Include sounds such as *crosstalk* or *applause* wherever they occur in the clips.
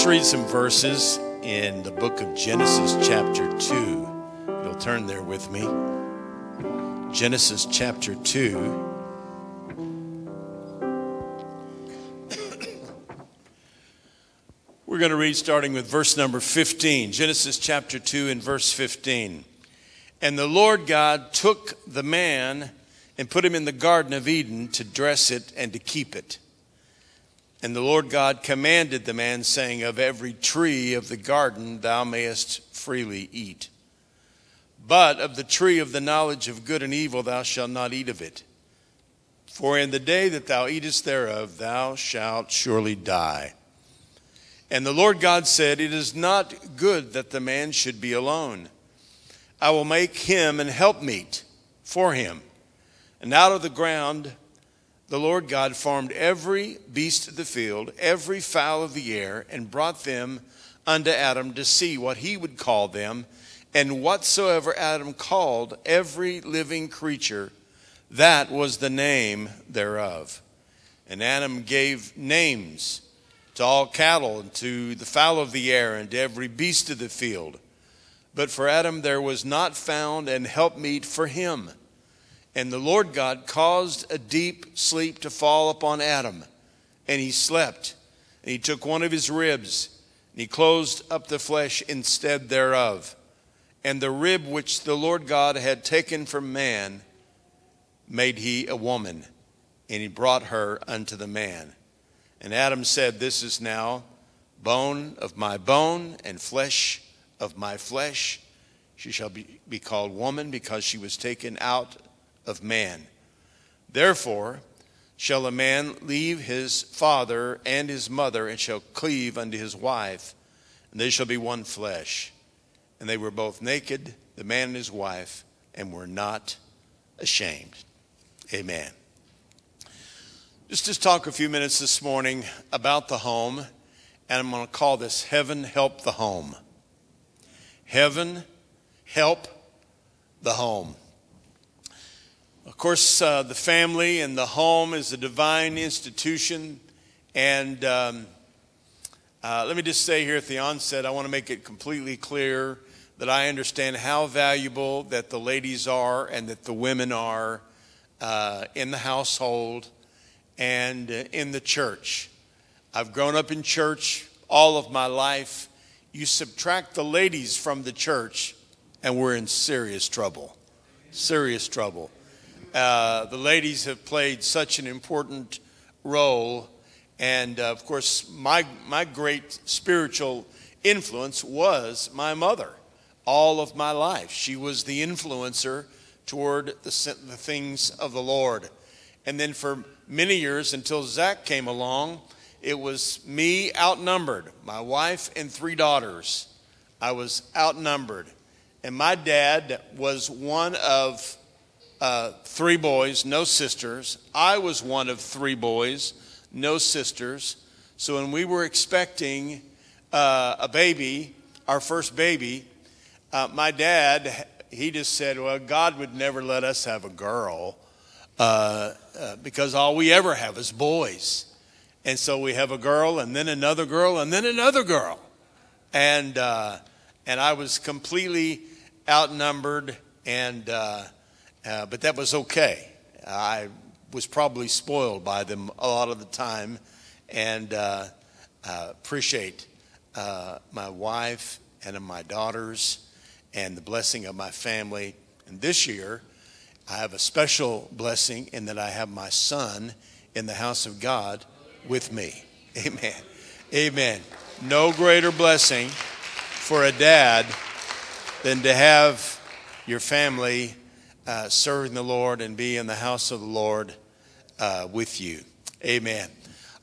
Let's read some verses in the book of Genesis, chapter 2. You'll turn there with me. Genesis, chapter 2. *coughs* We're going to read starting with verse number 15. Genesis, chapter 2, and verse 15. And the Lord God took the man and put him in the Garden of Eden to dress it and to keep it. And the Lord God commanded the man, saying, Of every tree of the garden thou mayest freely eat. But of the tree of the knowledge of good and evil thou shalt not eat of it. For in the day that thou eatest thereof thou shalt surely die. And the Lord God said, It is not good that the man should be alone. I will make him an helpmeet for him. And out of the ground the Lord God formed every beast of the field, every fowl of the air, and brought them unto Adam to see what he would call them. And whatsoever Adam called every living creature, that was the name thereof. And Adam gave names to all cattle, and to the fowl of the air, and to every beast of the field. But for Adam there was not found an helpmeet for him. And the Lord God caused a deep sleep to fall upon Adam, and he slept. And he took one of his ribs, and he closed up the flesh instead thereof. And the rib which the Lord God had taken from man made he a woman, and he brought her unto the man. And Adam said, This is now bone of my bone and flesh of my flesh. She shall be, be called woman because she was taken out of man. Therefore, shall a man leave his father and his mother and shall cleave unto his wife, and they shall be one flesh. And they were both naked, the man and his wife, and were not ashamed. Amen. Just to talk a few minutes this morning about the home, and I'm going to call this Heaven Help the Home. Heaven Help the Home. Of course, uh, the family and the home is a divine institution. And um, uh, let me just say here at the onset, I want to make it completely clear that I understand how valuable that the ladies are and that the women are uh, in the household and uh, in the church. I've grown up in church all of my life. You subtract the ladies from the church, and we're in serious trouble. Serious trouble. Uh, the ladies have played such an important role. And uh, of course, my, my great spiritual influence was my mother all of my life. She was the influencer toward the, the things of the Lord. And then for many years until Zach came along, it was me outnumbered, my wife and three daughters. I was outnumbered. And my dad was one of uh, three boys, no sisters. I was one of three boys, no sisters. So when we were expecting uh, a baby, our first baby, uh, my dad, he just said, Well, God would never let us have a girl uh, uh, because all we ever have is boys. And so we have a girl, and then another girl, and then another girl. And, uh, and I was completely outnumbered and uh, but that was okay. I was probably spoiled by them a lot of the time and uh, appreciate uh, my wife and my daughters and the blessing of my family. And this year, I have a special blessing in that I have my son in the house of God with me. Amen. Amen. No greater blessing for a dad than to have your family uh, serving the Lord and be in the house of the Lord uh, with you. Amen.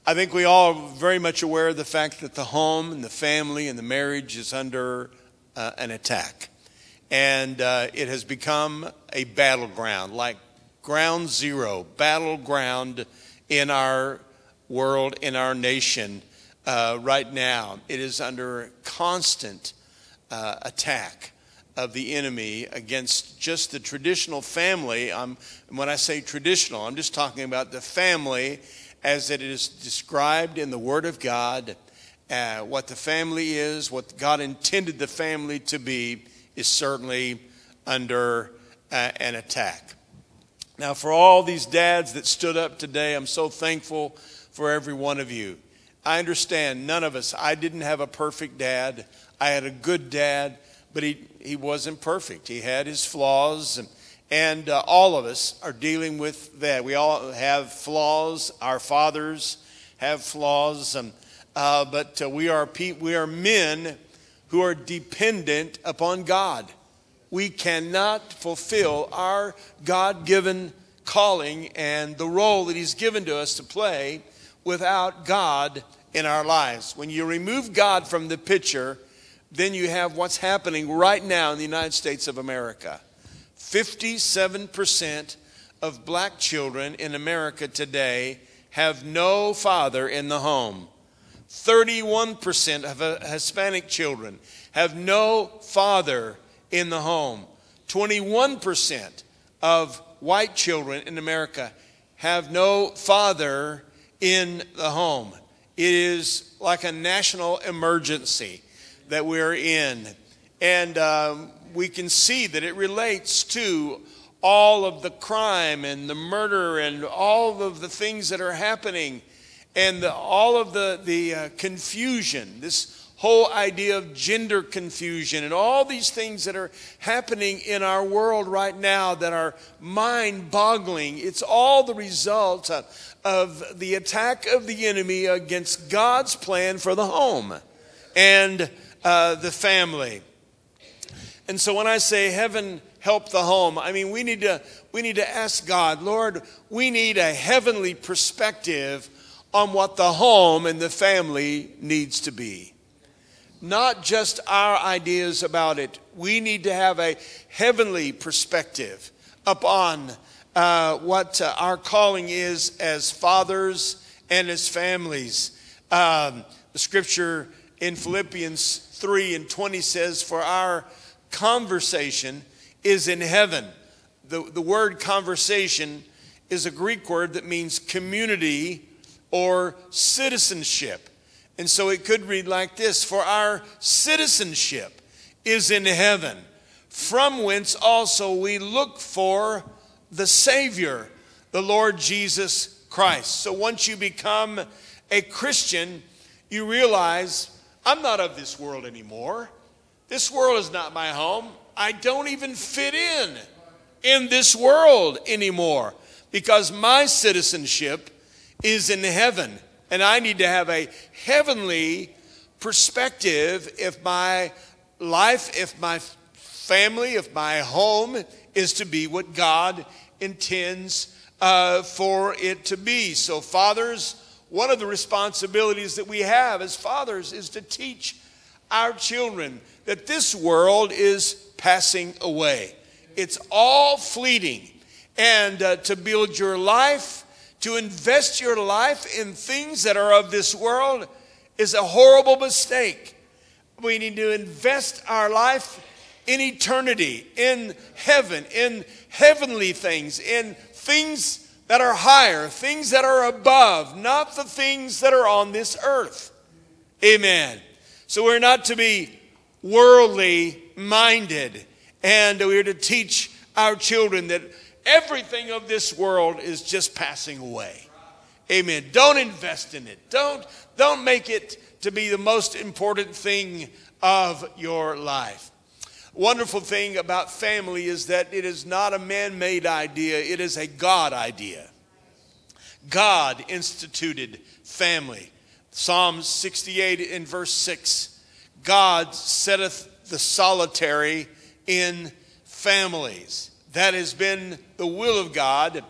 I think we all are very much aware of the fact that the home and the family and the marriage is under uh, an attack. And uh, it has become a battleground, like ground zero, battleground in our world, in our nation uh, right now. It is under constant uh, attack of the enemy against just the traditional family. Um, when I say traditional, I'm just talking about the family as it is described in the Word of God uh, what the family is, what God intended the family to be, is certainly under uh, an attack. Now, for all these dads that stood up today, I'm so thankful for every one of you. I understand none of us, I didn't have a perfect dad. I had a good dad, but he, he wasn't perfect. He had his flaws, and, and uh, all of us are dealing with that. We all have flaws. Our fathers have flaws. Uh, but uh, we, are pe- we are men who are dependent upon God. We cannot fulfill our God given calling and the role that He's given to us to play without God in our lives. When you remove God from the picture, then you have what's happening right now in the United States of America. 57% of black children in America today have no father in the home. 31% of uh, Hispanic children have no father in the home. 21% of white children in America have no father in the home. It is like a national emergency that we're in. And um, we can see that it relates to all of the crime and the murder and all of the things that are happening and the, all of the, the uh, confusion, this whole idea of gender confusion, and all these things that are happening in our world right now that are mind boggling. It's all the result of, of the attack of the enemy against God's plan for the home and uh, the family. And so when I say heaven help the home, I mean we need to we need to ask God, Lord, we need a heavenly perspective on what the home and the family needs to be. Not just our ideas about it. We need to have a heavenly perspective upon uh, what uh, our calling is as fathers and as families. Um, the scripture in Philippians 3 and 20 says, For our conversation is in heaven. The, the word conversation is a Greek word that means community or citizenship. And so it could read like this For our citizenship is in heaven, from whence also we look for the Savior, the Lord Jesus Christ. So once you become a Christian, you realize I'm not of this world anymore. This world is not my home. I don't even fit in in this world anymore because my citizenship is in heaven. And I need to have a heavenly perspective if my life, if my family, if my home is to be what God intends uh, for it to be. So, fathers, one of the responsibilities that we have as fathers is to teach our children that this world is passing away. It's all fleeting. And uh, to build your life to invest your life in things that are of this world is a horrible mistake. We need to invest our life in eternity, in heaven, in heavenly things, in things that are higher, things that are above, not the things that are on this earth. Amen. So we're not to be worldly minded, and we're to teach our children that Everything of this world is just passing away. Amen. Don't invest in it. Don't, don't make it to be the most important thing of your life. Wonderful thing about family is that it is not a man made idea, it is a God idea. God instituted family. Psalm 68 in verse 6 God setteth the solitary in families that has been the will of God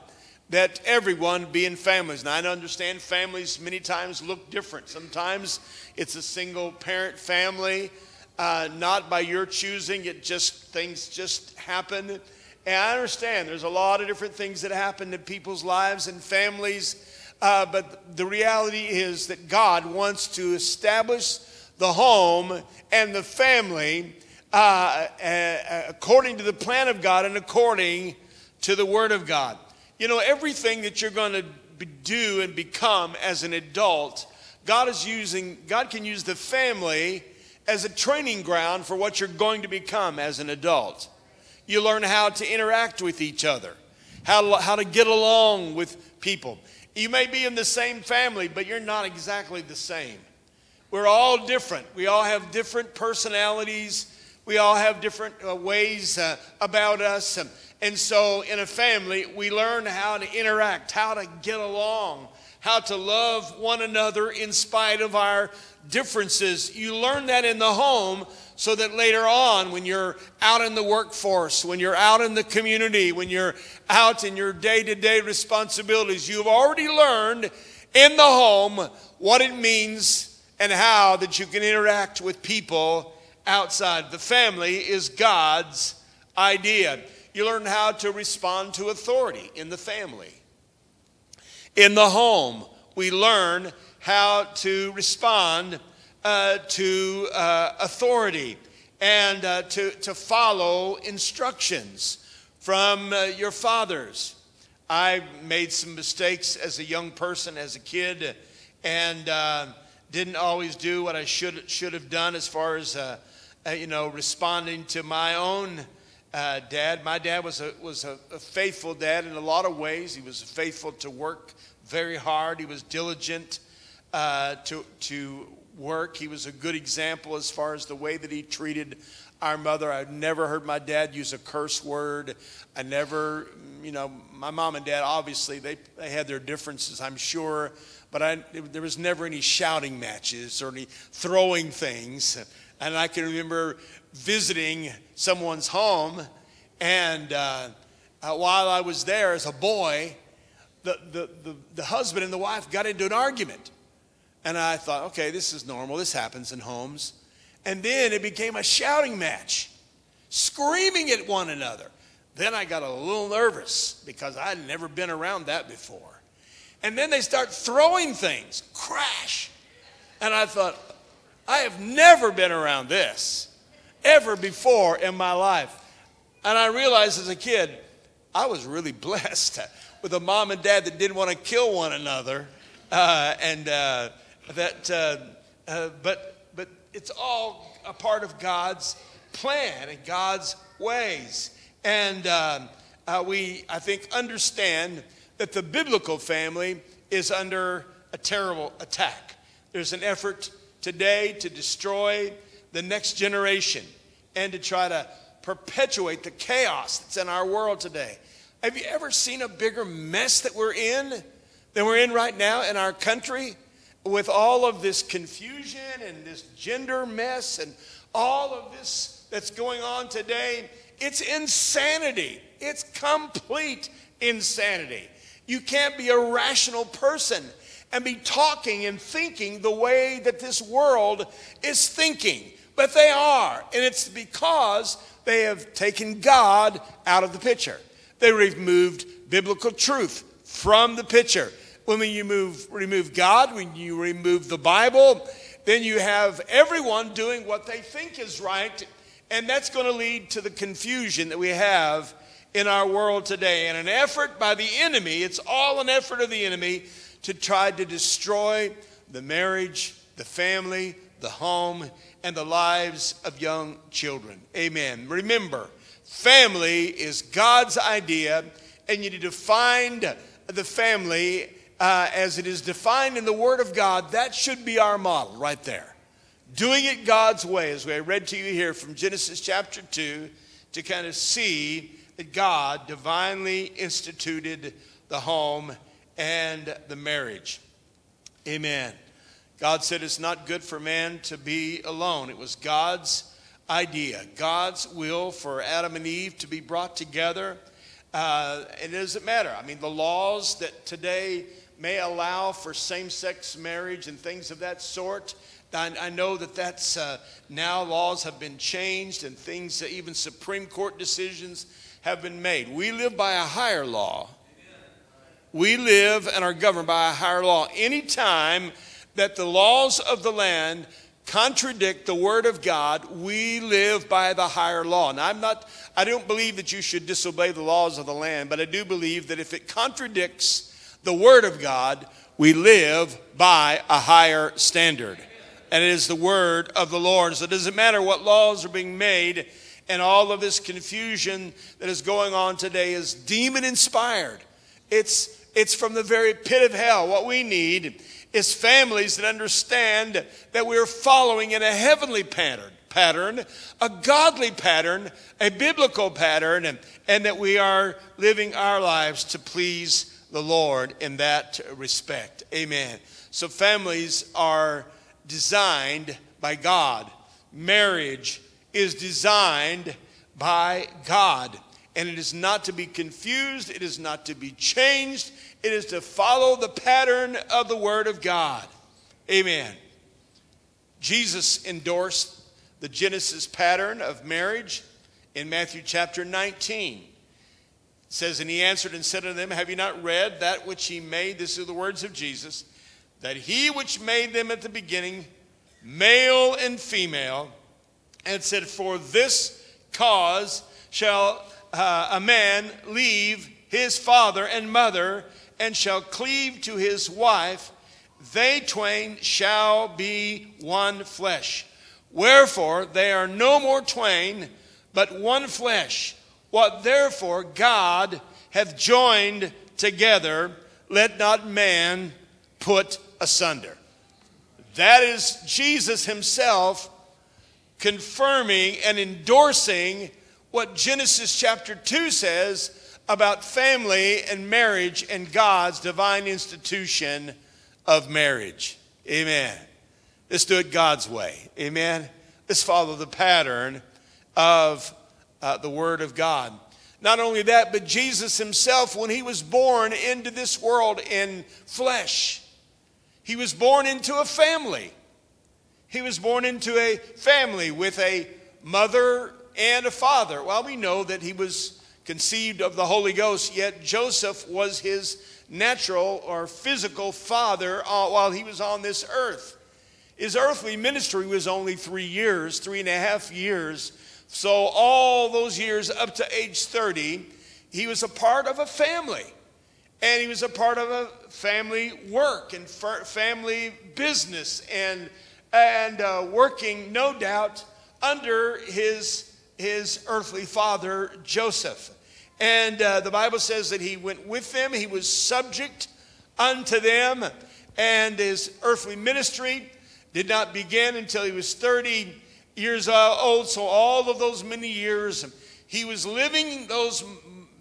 that everyone be in families. Now, I understand families many times look different. Sometimes it's a single parent family, uh, not by your choosing, it just, things just happen. And I understand there's a lot of different things that happen in people's lives and families. Uh, but the reality is that God wants to establish the home and the family uh, according to the plan of God and according to the Word of God. You know, everything that you're going to do and become as an adult, God is using, God can use the family as a training ground for what you're going to become as an adult. You learn how to interact with each other, how to, how to get along with people. You may be in the same family, but you're not exactly the same. We're all different. We all have different personalities. We all have different uh, ways uh, about us. And so, in a family, we learn how to interact, how to get along, how to love one another in spite of our differences. You learn that in the home so that later on, when you're out in the workforce, when you're out in the community, when you're out in your day to day responsibilities, you've already learned in the home what it means and how that you can interact with people outside. The family is God's idea. You learn how to respond to authority in the family. In the home, we learn how to respond uh, to uh, authority and uh, to, to follow instructions from uh, your fathers. I made some mistakes as a young person, as a kid, and uh, didn't always do what I should, should have done as far as, uh, you know, responding to my own dad. My dad was, a, was a, a faithful dad in a lot of ways. He was faithful to work very hard. He was diligent uh, to, to work. He was a good example as far as the way that he treated our mother. I've never heard my dad use a curse word. I never, you know, my mom and dad, obviously, they, they had their differences, I'm sure, but I, there was never any shouting matches or any throwing things. And I can remember visiting someone's home, and uh, uh, while I was there as a boy, the, the, the, the husband and the wife got into an argument. And I thought, okay, this is normal. This happens in homes. And then it became a shouting match, screaming at one another. Then I got a little nervous because I'd never been around that before. And then they start throwing things, crash. And I thought, I have never been around this ever before in my life. And I realized as a kid, I was really *laughs* blessed with a mom and dad that didn't want to kill one another. Uh, and uh, that, uh, uh, but, but it's all a part of God's plan and God's ways. And um, uh, we, I think, understand that the biblical family is under a terrible attack. There's an effort today to destroy the next generation and to try to perpetuate the chaos that's in our world today. Have you ever seen a bigger mess that we're in than we're in right now in our country? with all of this confusion and this gender mess and all of this that's going on today, it's insanity. It's complete insanity. You can't be a rational person and be talking and thinking the way that this world is thinking. But they are. And it's because they have taken God out of the picture. They removed biblical truth from the picture when you move, remove God, when you remove the Bible, then you have everyone doing what they think is right. And that's going to lead to the confusion that we have in our world today. And an effort by the enemy, it's all an effort of the enemy to try to destroy the marriage, the family, the home, and the lives of young children. Amen. Remember, family is God's idea, and you need to find the family uh, as it is defined in the Word of God, that should be our model right there. Doing it God's way, as we read to you here from Genesis chapter 2, to kind of see that God divinely instituted the home and the marriage. Amen. God said it's not good for man to be alone. It was God's idea, God's will for Adam and Eve to be brought together. Uh, it doesn't matter. I mean, the laws that today may allow for same sex marriage and things of that sort. I, I know that that's uh, now laws have been changed and things, uh, even Supreme Court decisions have been made. We live by a higher law. We live and are governed by a higher law. Anytime that the laws of the land contradict the word of God, we live by the higher law. Now, I'm not, I don't believe that you should disobey the laws of the land, but I do believe that if it contradicts the Word of God, we live by a higher standard. And it is the word of the Lord. So it doesn't matter what laws are being made, and all of this confusion that is going on today is demon inspired. It's, it's from the very pit of hell. What we need is families that understand that we're following in a heavenly pattern, pattern, a godly pattern, a biblical pattern, and, and that we are living our lives to please the Lord in that respect. Amen. So families are designed by God. Marriage is designed by God. And it is not to be confused, it is not to be changed, it is to follow the pattern of the Word of God. Amen. Jesus endorsed the Genesis pattern of marriage in Matthew chapter 19. It says, And he answered and said unto them, Have you not read that which he made? This are the words of Jesus, that he which made them at the beginning, male and female, and said, For this cause shall uh, a man leave his father and mother and shall cleave to his wife, they twain shall be one flesh. Wherefore they are no more twain, but one flesh. What therefore God hath joined together, let not man put asunder. That is Jesus himself confirming and endorsing what Genesis chapter 2 says about family and marriage and God's divine institution of marriage. Amen. Let's do it God's way. Amen. Let's follow the pattern of uh, the Word of God. Not only that, but Jesus himself, when he was born into this world in flesh, he was born into a family. He was born into a family with a mother and a father. Well, we know that he was conceived of the Holy Ghost, yet Joseph was his natural or physical father uh, while he was on this earth. His earthly ministry was only three years, three and a half years. So, all those years up to age 30, he was a part of a family. And he was a part of a family work and family business and and uh, working, no doubt, under his, his earthly father, Joseph. And uh, the Bible says that he went with them, he was subject unto them, and his earthly ministry did not begin until he was 30 years old. So, all of those many years, he was living those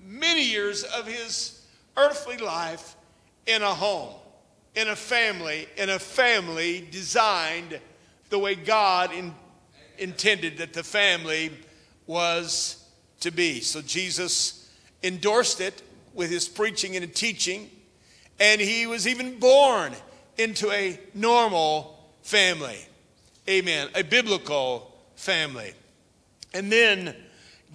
many years of his earthly life in a home in a family, in a family designed the way God in, intended that the family was to be. So Jesus endorsed it with his preaching and teaching, and he was even born into a normal family. Amen. A biblical family. And then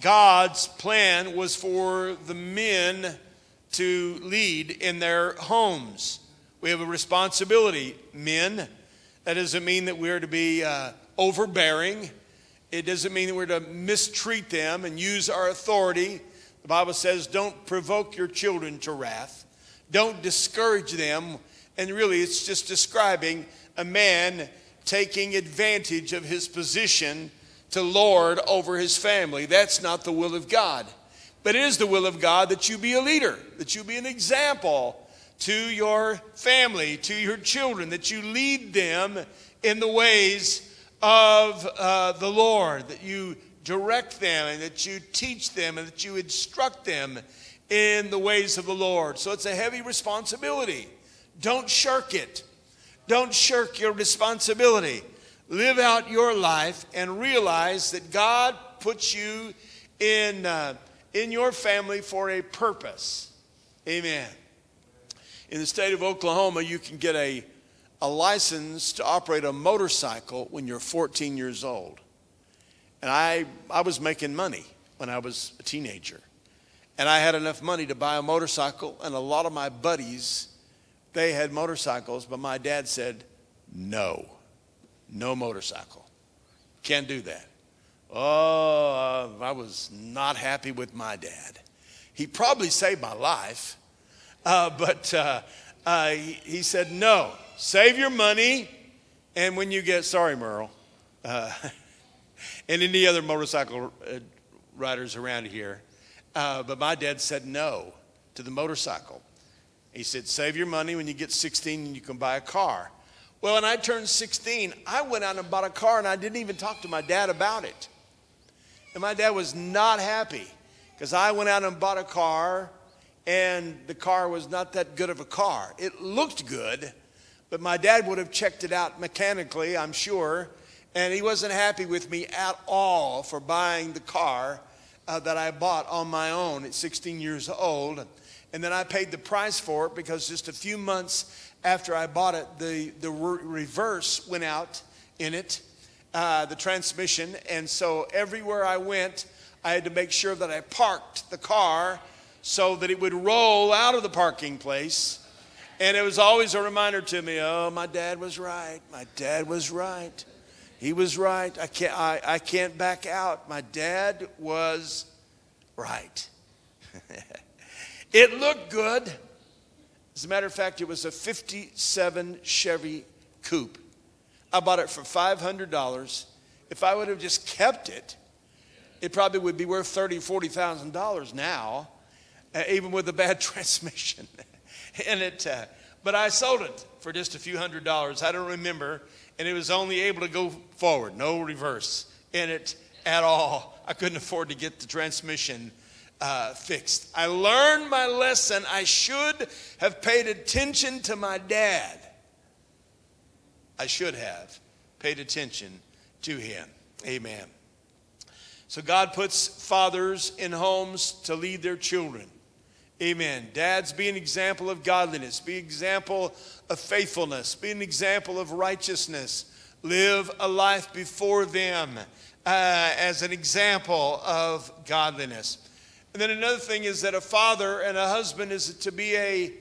God's plan was for the men to lead in their homes. We have a responsibility, men. That doesn't mean that we're to be uh, overbearing. It doesn't mean that we're to mistreat them and use our authority. The Bible says, don't provoke your children to wrath, don't discourage them. And really, it's just describing a man taking advantage of his position to lord over his family. That's not the will of God. But it is the will of God that you be a leader, that you be an example to your family, to your children, that you lead them in the ways of uh, the Lord, that you direct them and that you teach them and that you instruct them in the ways of the Lord. So it's a heavy responsibility. Don't shirk it. Don't shirk your responsibility. Live out your life and realize that God puts you in, uh, in your family for a purpose. Amen. In the state of Oklahoma, you can get a, a license to operate a motorcycle when you're 14 years old. And I, I was making money when I was a teenager. And I had enough money to buy a motorcycle, and a lot of my buddies, they had motorcycles, but my dad said, no, no motorcycle. Can't do that. Oh, I was not happy with my dad. He probably saved my life, uh, *laughs* but uh, uh, he, he, said, No, save your money. And when you get, sorry, Merle, uh, *laughs* and any other motorcycle uh, riders around here, uh, but my dad said no to the motorcycle. He said, Save your money when you get 16 and you can buy a car. Well, when I turned 16, I went out and bought a car and I didn't even talk to my dad about it. And my dad was not happy because I went out and bought a car and the car was not that good of a car. It looked good, but my dad would have checked it out mechanically, I'm sure, and he wasn't happy with me at all for buying the car uh, that I bought on my own at 16 years old. And then I paid the price for it because just a few months after I bought it, the, the re- reverse went out in it, uh, the transmission. And so everywhere I went, I had to make sure that I parked the car so that it would roll out of the parking place. And it was always a reminder to me oh, my dad was right. My dad was right. He was right. I can't, I, I can't back out. My dad was right. *laughs* it looked good. As a matter of fact, it was a 57 Chevy Coupe. I bought it for $500. If I would have just kept it, it probably would be worth $30,000, $40,000 now, uh, even with a bad *laughs* transmission. and it, uh, but I sold it for just a few hundred dollars. I don't remember and it was only able to go forward, no reverse in it at all. I couldn't afford to get the transmission uh, fixed. I learned my lesson. I should have paid attention to my dad. I should have paid attention to him. Amen. So God puts fathers in homes to lead their children. Amen. Dads, be an example of godliness, be an example of faithfulness, be an example of righteousness. Live a life before them uh, as an example of godliness. And then another thing is that a father and a husband is to be a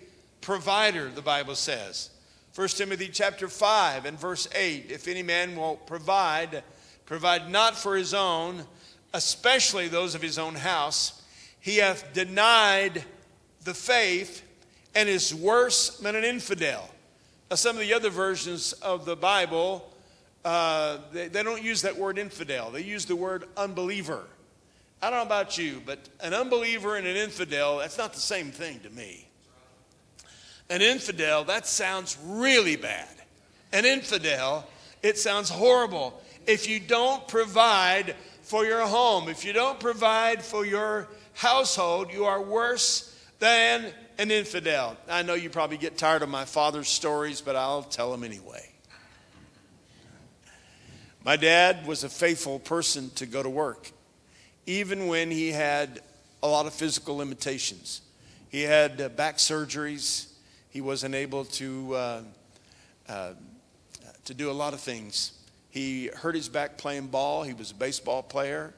provider, the Bible says. 1 Timothy chapter 5 and verse 8 If any man will provide, provide not for his own, especially those of his own house, he hath denied the faith and is worse than an infidel. Now, some of the other versions of the Bible, uh, they, they don't use that word infidel, they use the word unbeliever. I don't know about you, but an unbeliever and an infidel, that's not the same thing to me. An infidel, that sounds really bad. An infidel, it sounds horrible. If you don't provide for your home, if you don't provide for your household, you are worse than an infidel. I know you probably get tired of my father's stories, but I'll tell them anyway. My dad was a faithful person to go to work, even when he had a lot of physical limitations. He had uh, back surgeries. He wasn't able to, uh, uh, to do a lot of things. He hurt his back playing ball. He was a baseball player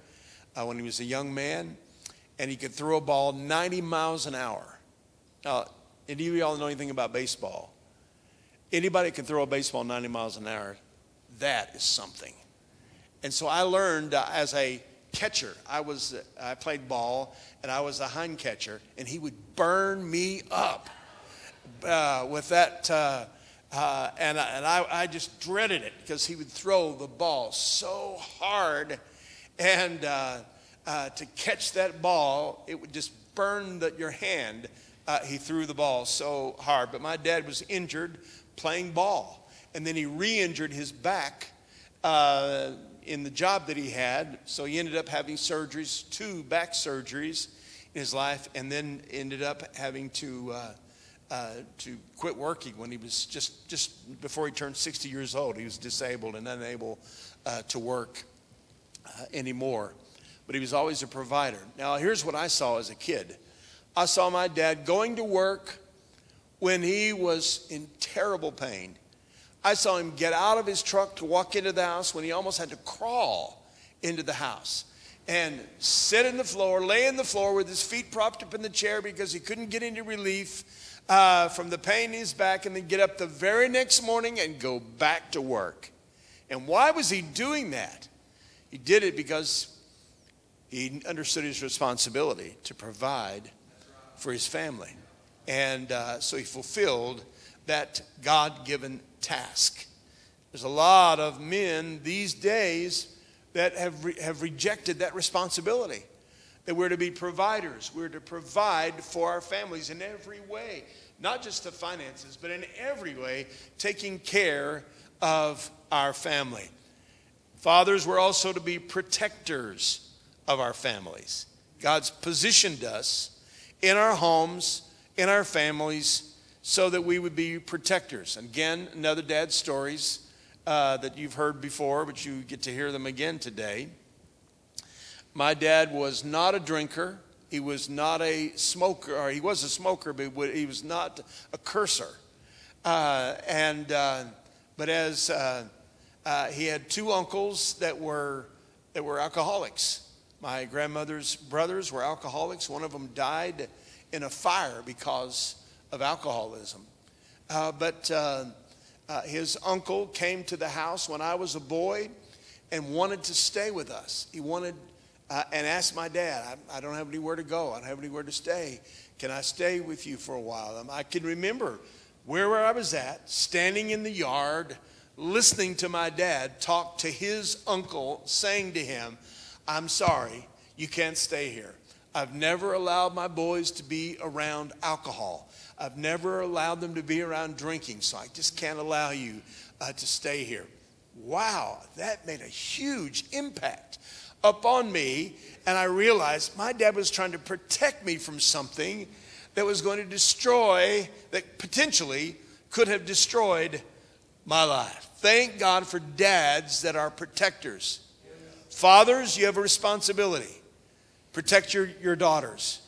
uh, when he was a young man and he could throw a ball 90 miles an hour. Now, any of y'all know anything about baseball? Anybody can throw a baseball 90 miles an hour. That is something. And so I learned uh, as a catcher. I was uh, I played ball and I was a hind catcher, and he would burn me up uh, with that. Uh, uh, and I, and I, I, just dreaded it because he would throw the ball so hard, and uh, uh, to catch that ball, it would just burn the, your hand. Uh, he threw the ball so hard. But my dad was injured playing ball, and then he re injured his back uh, in the job that he had. So he ended up having surgeries, two back surgeries in his life, and then ended up having to. Uh, uh, to quit working when he was just, just before he turned 60 years old. He was disabled and unable uh, to work anymore but he was always a provider. Now, here's what I saw as a kid I saw my dad going to work when he was in terrible pain. I saw him get out of his truck to walk into the house when he almost had to crawl into the house and sit in the floor, lay in the floor with his feet propped up in the chair because he couldn't get any relief uh, from the pain in his back, and then get up the very next morning and go back to work. And why was he doing that? He did it because he understood his responsibility to provide for his family. And uh, so he fulfilled that God given task. There's a lot of men these days that have, re- have rejected that responsibility. That we're to be providers, we're to provide for our families in every way, not just the finances, but in every way, taking care of our family. Fathers, we're also to be protectors of our families. God's positioned us in our homes, in our families, so that we would be protectors. And Again, another dad's stories uh, that you've heard before, but you get to hear them again today. My dad was not a drinker. He was not a smoker, or he was a smoker, but he was not a curser. Uh, and uh, but as uh, uh, he had two uncles that were that were alcoholics. My grandmother's brothers were alcoholics. One of them died in a fire because of alcoholism. Uh, but uh, his uncle came to the house when I was a boy and wanted to stay with us. He wanted uh, and asked my dad, I, I, don't have anywhere to go. I don't have anywhere to stay. Can I stay with you for a while? I can remember where I was at, standing in the yard, listening to my dad talk to his uncle, saying to him, I'm sorry, you can't stay here. I've never allowed my boys to be around alcohol. I've never allowed them to be around drinking, so I just can't allow you uh, to stay here. Wow, that made a huge impact upon me. And I realized my dad was trying to protect me from something that was going to destroy, that potentially could have destroyed my life. Thank God for dads that are protectors. Fathers, you have a responsibility. Protect your, your daughters,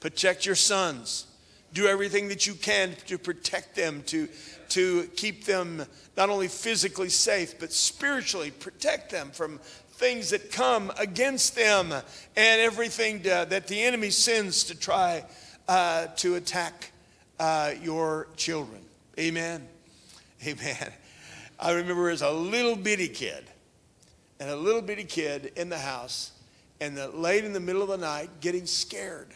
protect your sons, do everything that you can to protect them, to, to keep them not only physically safe, but spiritually protect them from things that come against them and everything to, that the enemy sends to try uh, to attack uh, your children. Amen. Amen. I remember as a little bitty kid, and a little bitty kid in the house, and the, late in the middle of the night, getting scared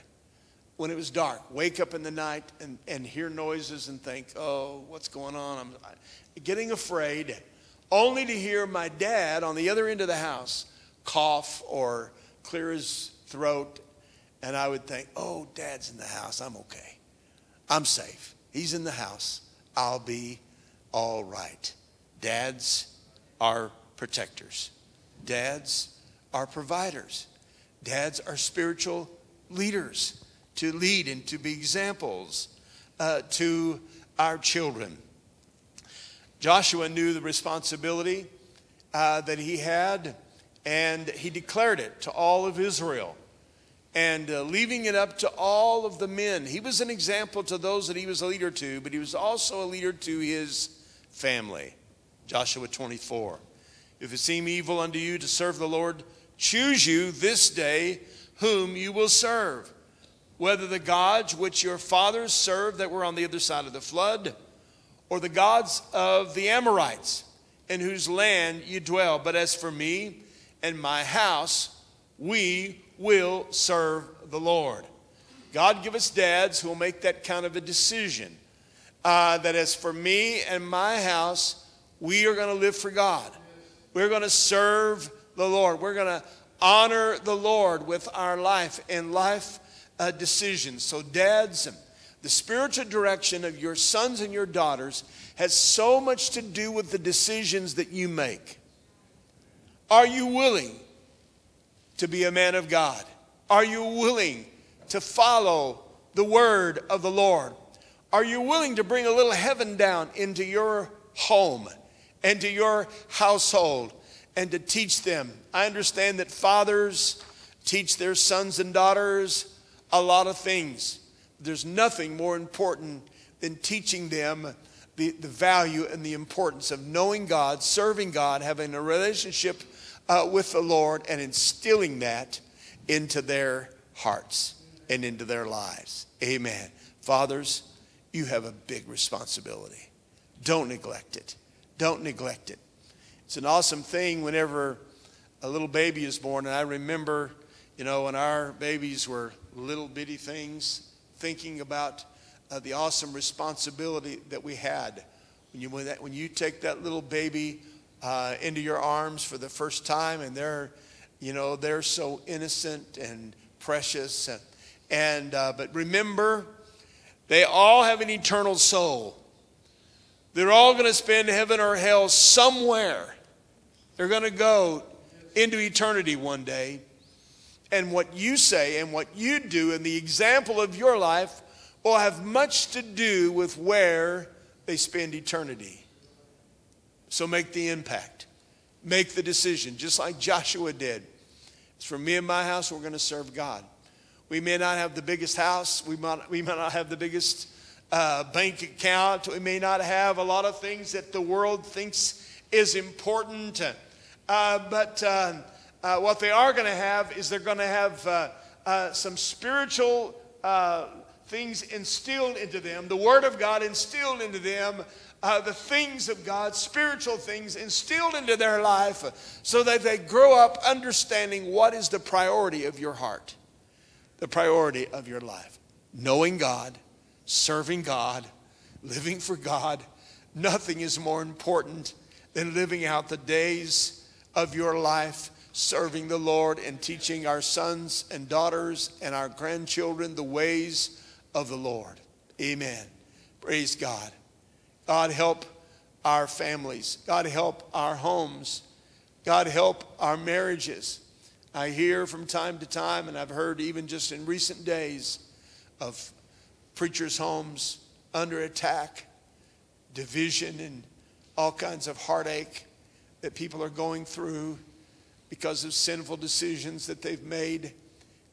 when it was dark, wake up in the night and, and hear noises and think, oh, what's going on? I'm getting afraid, only to hear my dad on the other end of the house cough or clear his throat. And I would think, oh, dad's in the house. I'm okay. I'm safe. He's in the house. I'll be all right. Dads are protectors, dads are providers, dads are spiritual leaders to lead and to be examples uh, to our children. Joshua knew the responsibility uh, that he had, and he declared it to all of Israel. And uh, leaving it up to all of the men. He was an example to those that he was a leader to, but he was also a leader to his family. Joshua 24. If it seem evil unto you to serve the Lord, choose you this day whom you will serve whether the gods which your fathers served that were on the other side of the flood, or the gods of the Amorites, in whose land you dwell. But as for me and my house, we will serve the Lord. God give us dads who will make that kind of a decision. Uh, that as for me and my house, we are going to live for God. We're going to serve the Lord. We're going to honor the Lord with our life. And life uh, decisions. So, dads, the spiritual direction of your sons and your daughters has so much to do with the decisions that you make. Are you willing to be a man of God? Are you willing to follow the word of the Lord? Are you willing to bring a little heaven down into your home and to your household and to teach them? I understand that fathers teach their sons and daughters a lot of things. There's nothing more important than teaching them the, the value and the importance of knowing God, serving God, having a relationship uh, with the Lord, and instilling that into their hearts and into their lives. Amen. Fathers, you have a big responsibility. Don't neglect it. Don't neglect it. It's an awesome thing whenever a little baby is born. And I remember, you know, when our babies were little bitty things, thinking about of the awesome responsibility that we had when you, when, that, when you take that little baby uh, into your arms for the first time and they're, you know, they're so innocent and precious. And, and uh, but remember, they all have an eternal soul. They're all going to spend heaven or hell somewhere. They're going to go into eternity one day. And what you say and what you do and the example of your life will have much to do with where they spend eternity. So make the impact, make the decision, just like Joshua did. It's for me and my house, we're going to serve God. We may not have the biggest house, we might, we might not have the biggest uh, bank account, we may not have a lot of things that the world thinks is important. Uh, but uh, uh what they are going to have is they're going to have uh, uh, some spiritual things instilled into them, the Word of God instilled into them, uh, the things of God, spiritual things instilled into their life, so that they grow up understanding what is the priority of your heart, the priority of your life. Knowing God, serving God, living for God. Nothing is more important than living out the days of your life serving the Lord and teaching our sons and daughters and our grandchildren the ways of the Lord. Amen. Praise God. God help our families. God help our homes. God help our marriages. I hear from time to time, and I've heard even just in recent days, of preachers' homes under attack, division, and all kinds of heartache that people are going through because of sinful decisions that they've made.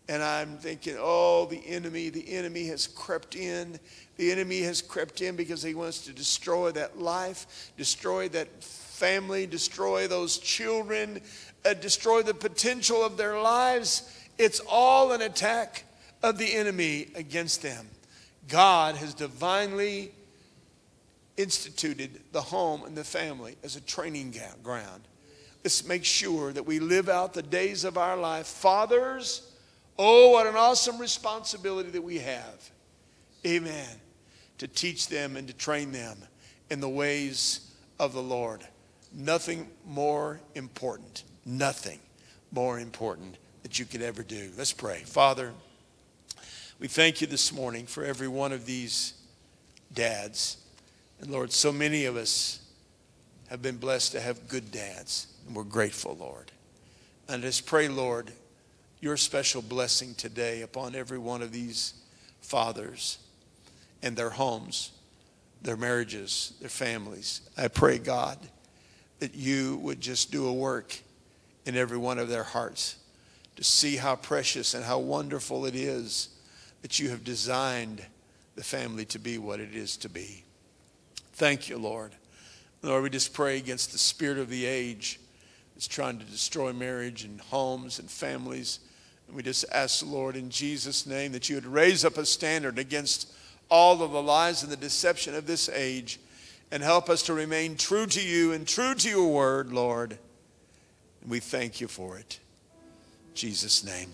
And I'm thinking, oh, the enemy, the enemy has crept in. The enemy has crept in because he wants to destroy that life, destroy that family, destroy those children, uh, destroy the potential of their lives. It's all an attack of the enemy against them. God has divinely instituted the home and the family as a training ground. Let's make sure that we live out the days of our life. Fathers, Oh, what an awesome responsibility that we have. Amen. To teach them and to train them in the ways of the Lord. Nothing more important, nothing more important that you could ever do. Let's pray. Father, we thank you this morning for every one of these dads. And Lord, so many of us have been blessed to have good dads, and we're grateful, Lord. And just pray, Lord, your special blessing today upon every one of these fathers and their homes, their marriages, their families. I pray, God, that you would just do a work in every one of their hearts to see how precious and how wonderful it is that you have designed the family to be what it is to be. Thank you, Lord. Lord, we just pray against the spirit of the age that's trying to destroy marriage and homes and families. And we just ask, Lord, in Jesus' name, that you would raise up a standard against all of the lies and the deception of this age and help us to remain true to you and true to your word, Lord. And we thank you for it. In Jesus' name,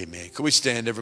amen. Can we stand, everybody?